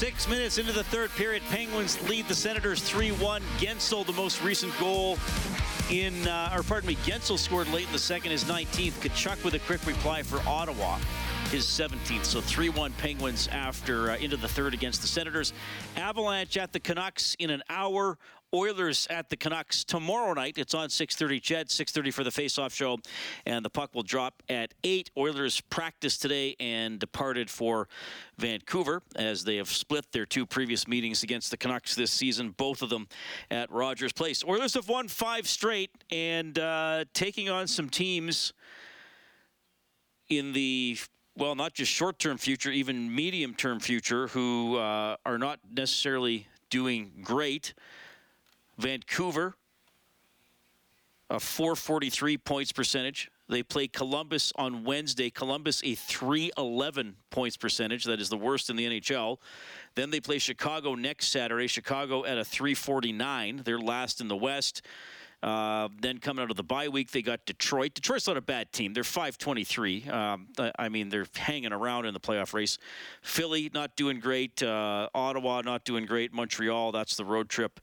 Six minutes into the third period, Penguins lead the Senators 3-1. Guentzel, the most recent goal in, uh, or pardon me, Guentzel scored late in the second, his 19th. Tkachuk with a quick reply for Ottawa, his 17th. So 3-1 Penguins after uh, into the third against the Senators. Avalanche at the Canucks in an hour. Oilers at the Canucks tomorrow night. It's on 6:30. CHED 6:30 for the face-off show, and the puck will drop at eight. Oilers practiced today and departed for Vancouver as they have split their two previous meetings against the Canucks this season, both of them at Rogers Place. Oilers have won five straight and uh, taking on some teams in the well, not just short-term future, even medium-term future, who uh, are not necessarily doing great. Vancouver, a 443 points percentage. They play Columbus on Wednesday. Columbus a 311 points percentage. That is the worst in the NHL. Then they play Chicago next Saturday. Chicago at a 349. They're last in the West. Uh, then coming out of the bye week, they got Detroit. Detroit's not a bad team. They're 523. Um, I mean, they're hanging around in the playoff race. Philly not doing great. Uh, Ottawa not doing great. Montreal, that's the road trip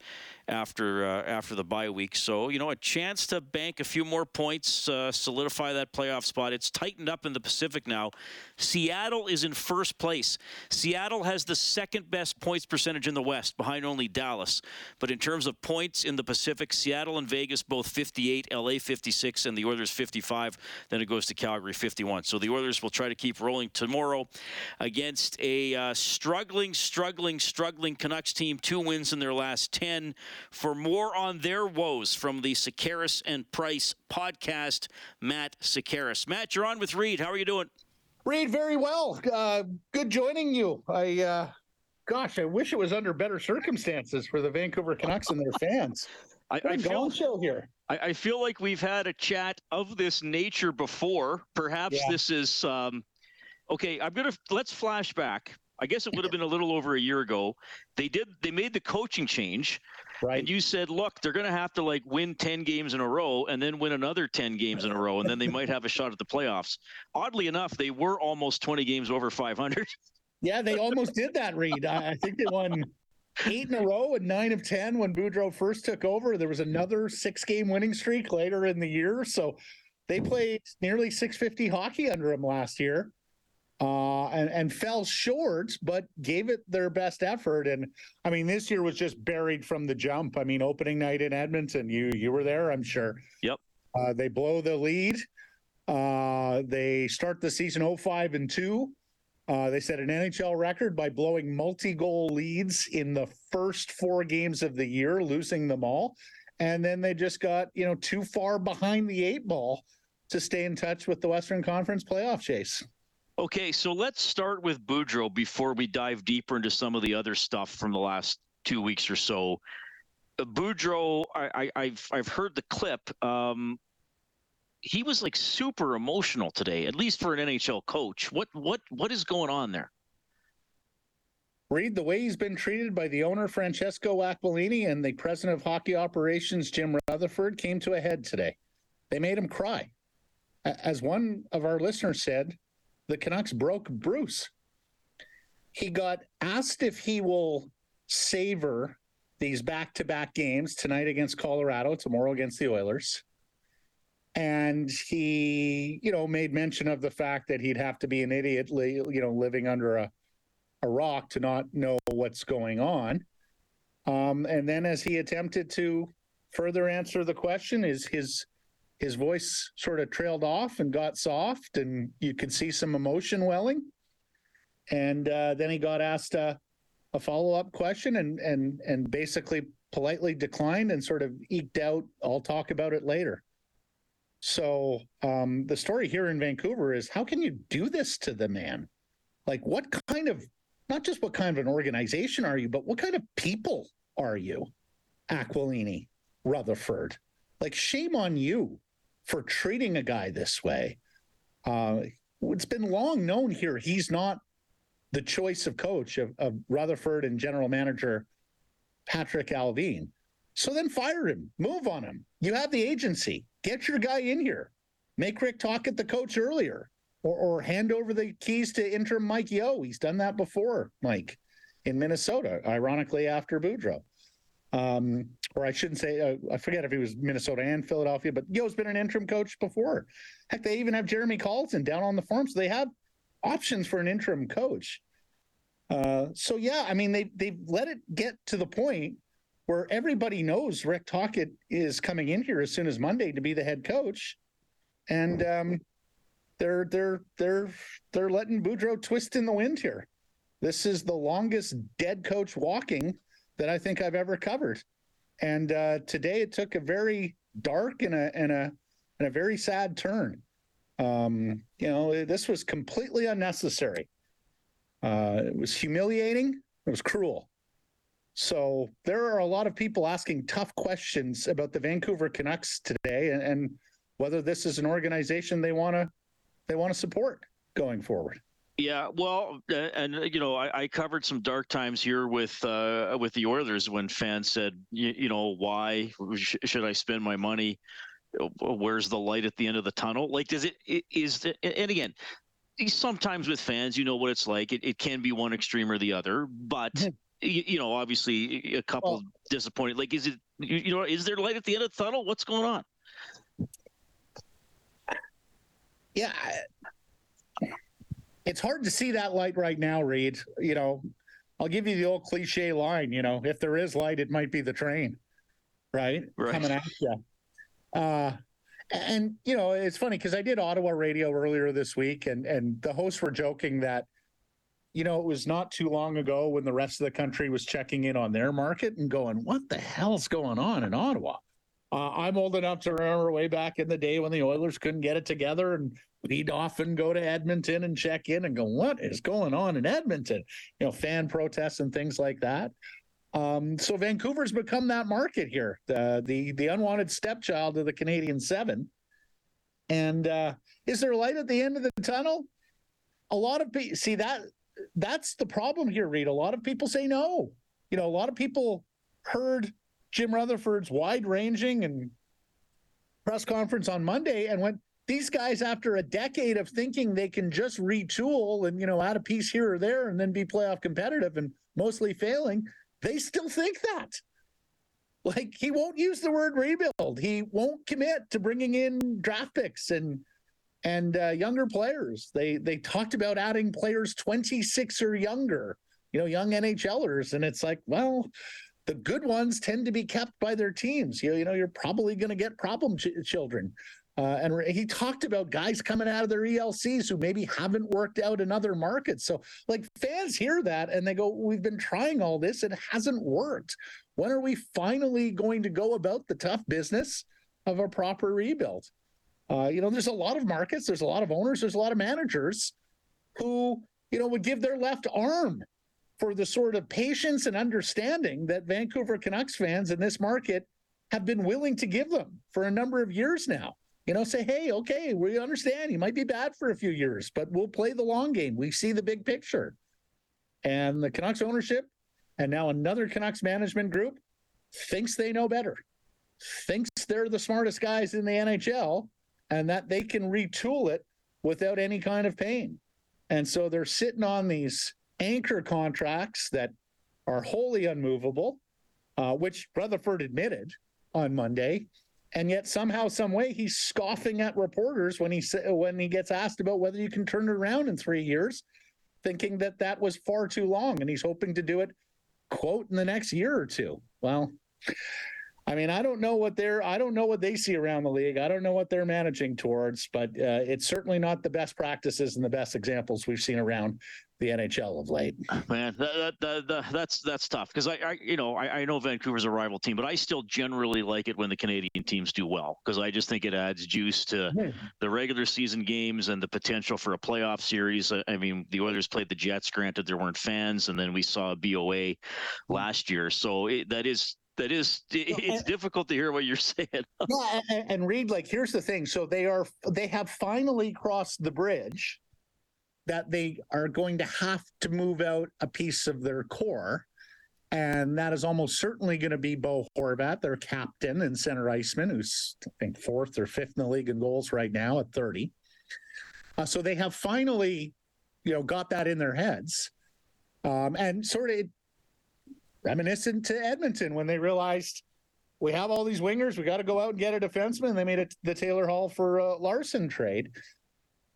after uh, after the bye week. So you know, a chance to bank a few more points, uh, solidify that playoff spot. It's tightened up in the Pacific now. Seattle is in first place. Seattle has the second best points percentage in the West, behind only Dallas. But in terms of points in the Pacific, Seattle and Vegas both 58, LA 56, and the Oilers 55. Then it goes to Calgary 51. So the Oilers will try to keep rolling tomorrow against a uh, struggling, struggling, struggling Canucks team. Two wins in their last 10 for more on their woes from the Sekeres and Price podcast, Matt Sekeres. Matt, you're on with Reed. How are you doing? Reed, very well. Uh, good joining you. I, uh, gosh, I wish it was under better circumstances for the Vancouver Canucks and their fans. I, I feel chill here. I, I, feel like we've had a chat of this nature before. Perhaps yeah. this is um, okay. I'm gonna let's flash back. I guess it would have been a little over a year ago. They did. They made the coaching change. Right. And you said, look, they're going to have to like win 10 games in a row and then win another 10 games in a row, and then they might have a shot at the playoffs. Oddly enough, they were almost 20 games over 500. Yeah, they almost did that, Reed. I, I think they won eight in a row and nine of 10 when Boudreau first took over. There was another six game winning streak later in the year. So they played nearly 650 hockey under him last year uh, and, and fell short, but gave it their best effort. And I mean, this year was just buried from the jump. I mean, opening night in Edmonton, you you were there, I'm sure. Yep. Uh, they blow the lead. Uh, they start the season 05 and 2. Uh, they set an NHL record by blowing multi goal leads in the first four games of the year, losing them all. And then they just got, you know, too far behind the eight ball to stay in touch with the Western Conference playoff chase. Okay, so let's start with Boudreau before we dive deeper into some of the other stuff from the last two weeks or so. Uh, Boudreau, I, have I've heard the clip. Um, he was like super emotional today, at least for an NHL coach. What what what is going on there? Reed, the way he's been treated by the owner Francesco Aquilini and the president of hockey operations Jim Rutherford came to a head today. They made him cry. As one of our listeners said, the Canucks broke Bruce. He got asked if he will savor these back to back games tonight against Colorado, tomorrow against the Oilers. And he, you know, made mention of the fact that he'd have to be an idiot, you know, living under a, a rock to not know what's going on. Um, and then as he attempted to further answer the question, is his his voice sort of trailed off and got soft, and you could see some emotion welling. And uh, then he got asked a, a follow up question, and and and basically politely declined and sort of eked out, "I'll talk about it later." So um, the story here in Vancouver is, how can you do this to the man? Like, what kind of not just what kind of an organization are you, but what kind of people are you? Aquilini, Rutherford. Like, shame on you for treating a guy this way. Uh, it's been long known here he's not the choice of coach of, of Rutherford and general manager Patrick Allvin. So then fire him, move on him. You have the agency. Get your guy in here. Make Rick Tocchet the coach earlier or, or hand over the keys to interim Mike Yeo. He's done that before, Mike, in Minnesota, ironically after Boudreau. Um, or I shouldn't say, uh, I forget if he was Minnesota and Philadelphia, but Yeo's been an interim coach before. Heck, they even have Jeremy Colliton down on the farm, so they have options for an interim coach. Uh, so yeah, I mean they they've let it get to the point where everybody knows Rick Tocchet is coming in here as soon as Monday to be the head coach, and um, they're they're they're they're letting Boudreau twist in the wind here. This is the longest dead coach walking that I think I've ever covered, and uh, today it took a very dark and a and a and a very sad turn. Um, you know, this was completely unnecessary. Uh, it was humiliating. It was cruel. So there are a lot of people asking tough questions about the Vancouver Canucks today, and, and whether this is an organization they want to they want to support going forward. Yeah, well, and you know, I, I, covered some dark times here with uh, with the Oilers when fans said, you, you know, why sh- should I spend my money? Where's the light at the end of the tunnel? Like, does it is and again, sometimes with fans, you know what it's like. It, it can be one extreme or the other, but you, you, know, obviously, a couple well, disappointed. Like, is it you, you know, is there light at the end of the tunnel? What's going on? Yeah, it's hard to see that light right now, Reed. You know, I'll give you the old cliche line. You know, if there is light, it might be the train, right? right. Coming at you. Uh, and you know, it's funny because I did Ottawa radio earlier this week, and and the hosts were joking that, you know, it was not too long ago when the rest of the country was checking in on their market and going, "What the hell's going on in Ottawa?" Uh, I'm old enough to remember way back in the day when the Oilers couldn't get it together, and we'd often go to Edmonton and check in and go, "What is going on in Edmonton?" You know, fan protests and things like that. Um, so Vancouver's become that market here, the the the unwanted stepchild of the Canadian Seven. And uh, is there light at the end of the tunnel? A lot of people see that. That's the problem here, Reed. A lot of people say no. You know, a lot of people heard Jim Rutherford's wide ranging and press conference on Monday and went, these guys, after a decade of thinking they can just retool and, you know, add a piece here or there and then be playoff competitive and mostly failing, they still think that. Like he won't use the word rebuild. He won't commit to bringing in draft picks and and uh, younger players. They they talked about adding players 26 or younger, you know, young NHLers, and it's like, well, the good ones tend to be kept by their teams. You, you know, you're probably going to get problem ch- children. Uh, and he talked about guys coming out of their ELCs who maybe haven't worked out in other markets. So, like, fans hear that and they go, We've been trying all this, it hasn't worked. When are we finally going to go about the tough business of a proper rebuild? Uh, you know, there's a lot of markets, there's a lot of owners, there's a lot of managers who, you know, would give their left arm for the sort of patience and understanding that Vancouver Canucks fans in this market have been willing to give them for a number of years now. You know, say, hey, okay, we understand you might be bad for a few years, but we'll play the long game. We see the big picture. And the Canucks ownership and now another Canucks management group thinks they know better, thinks they're the smartest guys in the NHL and that they can retool it without any kind of pain. And so they're sitting on these anchor contracts that are wholly unmovable, uh, which Rutherford admitted on Monday. And yet somehow, some way, he's scoffing at reporters when he when he gets asked about whether you can turn it around in three years, thinking that that was far too long, and he's hoping to do it, quote, in the next year or two. Well, I mean, I don't know what they're, I don't know what they see around the league. I don't know what they're managing towards, but uh, it's certainly not the best practices and the best examples we've seen around the NHL of late. Man, that, that, that, that's that's tough because I, I, you know I, I know Vancouver's a rival team, but I still generally like it when the Canadian teams do well because I just think it adds juice to the regular season games and the potential for a playoff series. I mean, the Oilers played the Jets. Granted, there weren't fans, and then we saw a BOA last year, so it, that is that is it's difficult to hear what you're saying. yeah, and, and Reed, like here's the thing. So they are they have finally crossed the bridge that they are going to have to move out a piece of their core. And that is almost certainly going to be Bo Horvat, their captain and center iceman, who's I think fourth or fifth in the league in goals right now at 30. Uh, so they have finally, you know, got that in their heads. Um, and sort of reminiscent to Edmonton when they realized we have all these wingers, we got to go out and get a defenseman. They made it the Taylor Hall for uh, Larsson trade.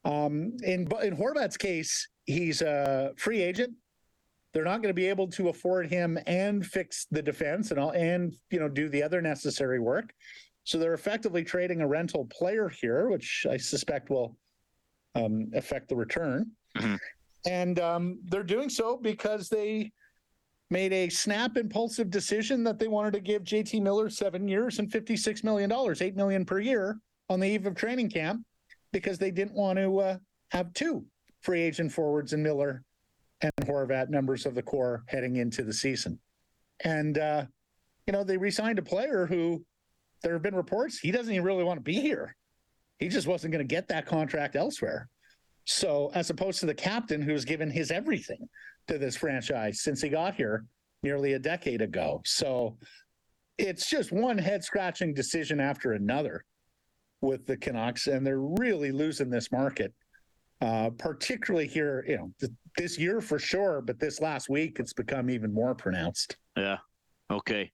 Um, in in Horvat's case, he's a free agent. They're not going to be able to afford him and fix the defense and all, and you know do the other necessary work. So they're effectively trading a rental player here, which I suspect will um, affect the return. Mm-hmm. And um, they're doing so because they made a snap impulsive decision that they wanted to give JT Miller seven years and $56 million, 8 million per year on the eve of training camp because they didn't want to uh, have two free agent forwards in Miller and Horvat members of the core heading into the season. And, uh, you know, they re-signed a player who there have been reports he doesn't even really want to be here. He just wasn't going to get that contract elsewhere. So, as opposed to the captain who's given his everything to this franchise since he got here nearly a decade ago. So, it's just one head scratching decision after another with the Canucks, and they're really losing this market. Uh, particularly here, you know, th- this year for sure, but this last week it's become even more pronounced. Yeah. Okay.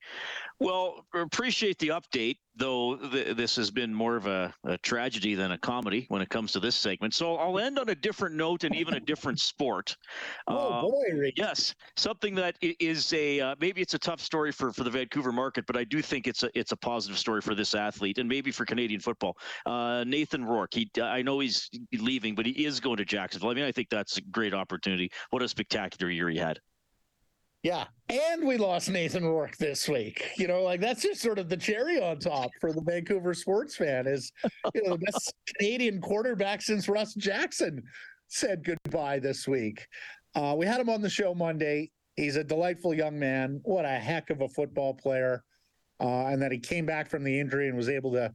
Well, appreciate the update, though th- this has been more of a, a, tragedy than a comedy when it comes to this segment. So I'll end on a different note and even a different sport. Oh uh, boy! Yes, something that is a uh, maybe it's a tough story for, for the Vancouver market, but I do think it's a it's a positive story for this athlete and maybe for Canadian football. Uh, Nathan Rourke. He I know he's leaving, but he is going to Jacksonville. I mean, I think that's a great opportunity. What a spectacular year he had. Yeah. And we lost Nathan Rourke this week. You know, like that's just sort of the cherry on top for the Vancouver sports fan is, you know, the best Canadian quarterback since Russ Jackson said goodbye this week. Uh, we had him on the show Monday. He's a delightful young man. What a heck of a football player. Uh, and that he came back from the injury and was able to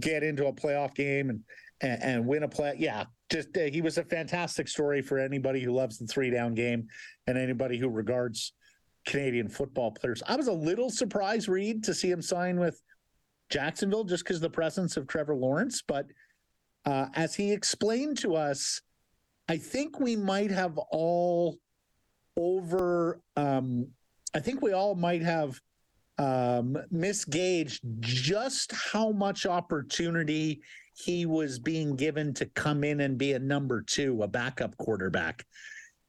get into a playoff game and, and, and win a play. Yeah, just uh, he was a fantastic story for anybody who loves the three down game and anybody who regards Canadian football players. I was a little surprised, Reed, to see him sign with Jacksonville just because the presence of Trevor Lawrence. But uh, as he explained to us, I think we might have all over. Um, I think we all might have um, misgauged just how much opportunity he was being given to come in and be a number two, a backup quarterback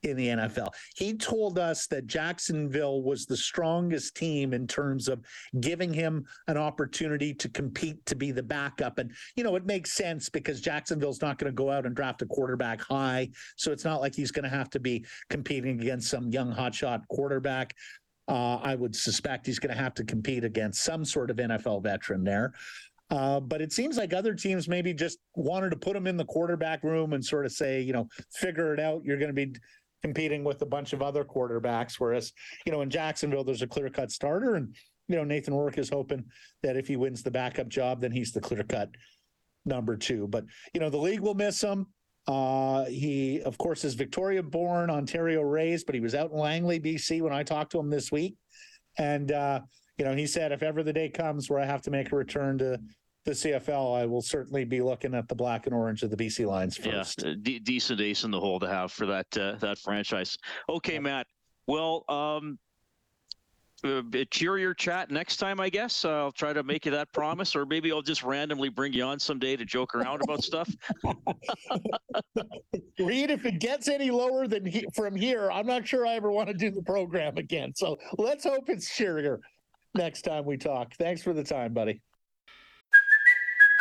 in the NFL. He told us that Jacksonville was the strongest team in terms of giving him an opportunity to compete to be the backup. And, you know, it makes sense because Jacksonville's not going to go out and draft a quarterback high. So it's not like he's going to have to be competing against some young hotshot quarterback. Uh, I would suspect he's going to have to compete against some sort of NFL veteran there. Uh, but it seems like other teams maybe just wanted to put him in the quarterback room and sort of say, you know, figure it out. You're going to be competing with a bunch of other quarterbacks. Whereas, you know, in Jacksonville, there's a clear cut starter. And, you know, Nathan Rourke is hoping that if he wins the backup job, then he's the clear cut number two. But, you know, the league will miss him. Uh, he, of course, is Victoria born, Ontario raised, but he was out in Langley, BC when I talked to him this week. And, uh, you know, he said, if ever the day comes where I have to make a return to the CFL, I will certainly be looking at the black and orange of the BC Lions first. Yeah, d- decent ace in the hole to have for that uh, that franchise. Okay, yeah. Matt. Well, um, uh, cheerier chat next time, I guess. Uh, I'll try to make you that promise, or maybe I'll just randomly bring you on someday to joke around about stuff. Reed, if it gets any lower than he, from here, I'm not sure I ever want to do the program again. So let's hope it's cheerier next time we talk. Thanks for the time, buddy.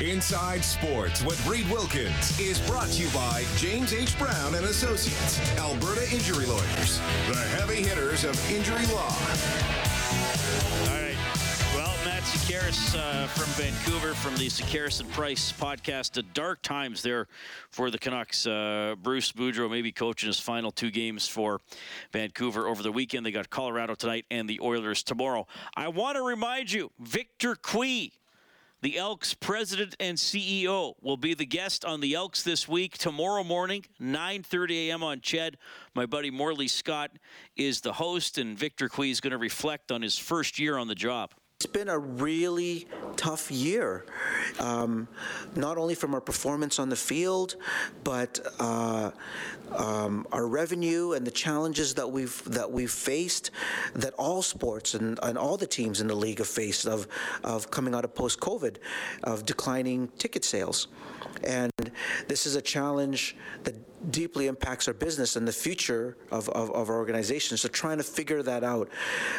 Inside Sports with Reed Wilkins is brought to you by James H. Brown and Associates, Alberta Injury Lawyers, the heavy hitters of injury law. All right. Well, Matt Sekeres uh, from Vancouver from the Sekeres and Price podcast. A dark times there for the Canucks. Uh, Bruce Boudreau maybe coaching his final two games for Vancouver over the weekend. They got Colorado tonight and the Oilers tomorrow. I want to remind you, Victor Cui the Elks president and CEO will be the guest on the Elks this week tomorrow morning 9:30 a.m. on Ched. My buddy Morley Scott is the host and Victor Cui is going to reflect on his first year on the job. It's been a really tough year, um, not only from our performance on the field, but uh, um, our revenue and the challenges that we've that we've faced, that all sports and, and all the teams in the league have faced of of coming out of post-COVID, of declining ticket sales. And this is a challenge that deeply impacts our business and the future of, of, of our organization. So trying to figure that out.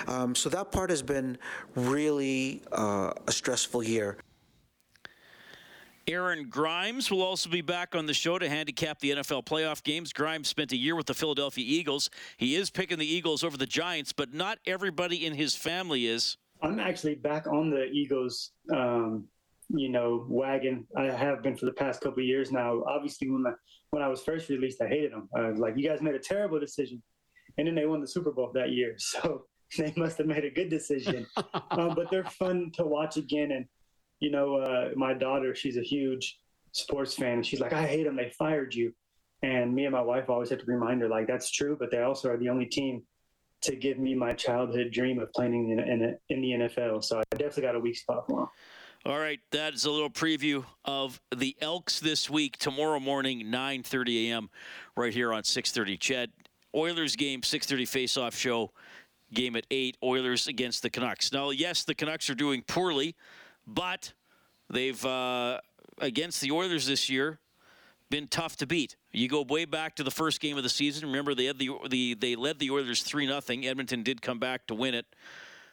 Um, so that part has been really uh, a stressful year. Aaron Grymes will also be back on the show to handicap the NFL playoff games. Grymes spent a year with the Philadelphia Eagles. He is picking the Eagles over the Giants, but not everybody in his family is. I'm actually back on the Eagles um, you know, wagon. I have been for the past couple years now. Obviously, when I, when I was first released, I hated them. I was like, you guys made a terrible decision, and then they won the Super Bowl that year. So they must have made a good decision. um, but they're fun to watch again. And you know, uh, my daughter, she's a huge sports fan. and She's like, I hate them. They fired you. And me and my wife always have to remind her, like, that's true. But they also are the only team to give me my childhood dream of playing in, in, in the NFL. So I definitely got a weak spot for them. All right, that is a little preview of the Elks this week. Tomorrow morning, 9:30 a.m. right here on 6:30. Ched Oilers game, 6:30 face-off show. Game at eight. Oilers against the Canucks. Now, yes, the Canucks are doing poorly, but they've uh, against the Oilers this year been tough to beat. You go way back to the first game of the season. Remember, they had the, the they led the Oilers three 0 Edmonton did come back to win it.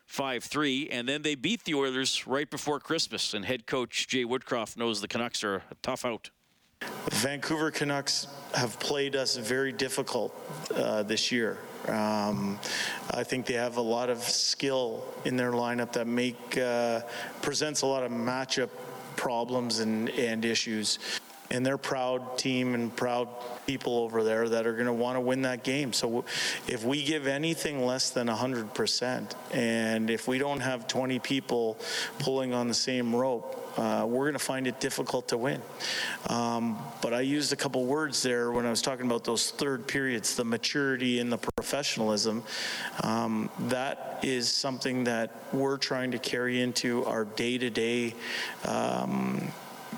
5 3. And then they beat the Oilers right before Christmas. And head coach Jay Woodcroft knows the Canucks are a tough out. The Vancouver Canucks have played us very difficult uh, this year. Um, I think they have a lot of skill in their lineup that make uh, presents a lot of matchup problems and, and issues and they're proud team and proud people over there that are going to want to win that game. So if we give anything less than 100%, and if we don't have 20 people pulling on the same rope, uh, we're going to find it difficult to win. Um, but I used a couple words there when I was talking about those third periods, the maturity and the professionalism. Um, that is something that we're trying to carry into our day to day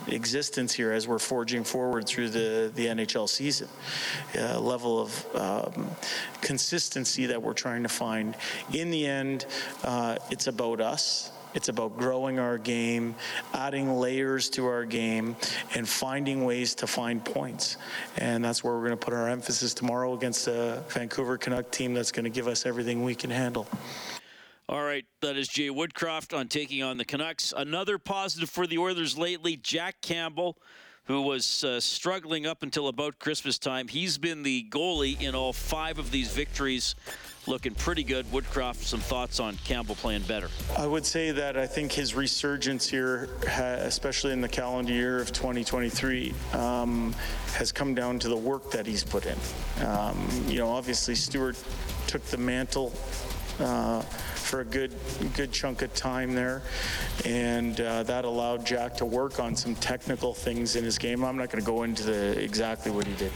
existence here as we're forging forward through the, the NHL season. A level of um, consistency that we're trying to find. In the end, uh, it's about us. It's about growing our game, adding layers to our game, and finding ways to find points. And that's where we're going to put our emphasis tomorrow against a Vancouver Canuck team that's going to give us everything we can handle. All right, that is Jay Woodcroft on taking on the Canucks. Another positive for the Oilers lately, Jack Campbell, who was uh, struggling up until about Christmas time. He's been the goalie in all five of these victories, looking pretty good. Woodcroft, some thoughts on Campbell playing better? I would say that I think his resurgence here, especially in the calendar year of 2023, um, has come down to the work that he's put in. Um, you know, obviously, Stuart took the mantle. Uh, for a good good chunk of time there, and uh, that allowed Jack to work on some technical things in his game. I'm not going to go into the, exactly what he did.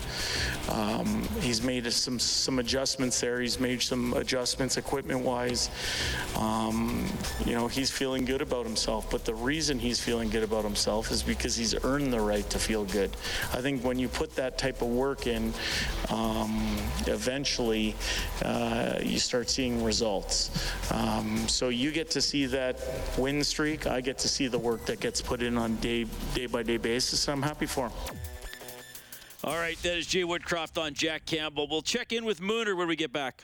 Um, he's made some some adjustments there. He's made some adjustments equipment-wise. Um, you know, he's feeling good about himself. But the reason he's feeling good about himself is because he's earned the right to feel good. I think when you put that type of work in, um, eventually uh, you start seeing results. Um, so you get to see that win streak. I get to see the work that gets put in on day day by day basis. I'm happy for him. All right, that is Jay Woodcroft on Jack Campbell. We'll check in with Mooner when we get back.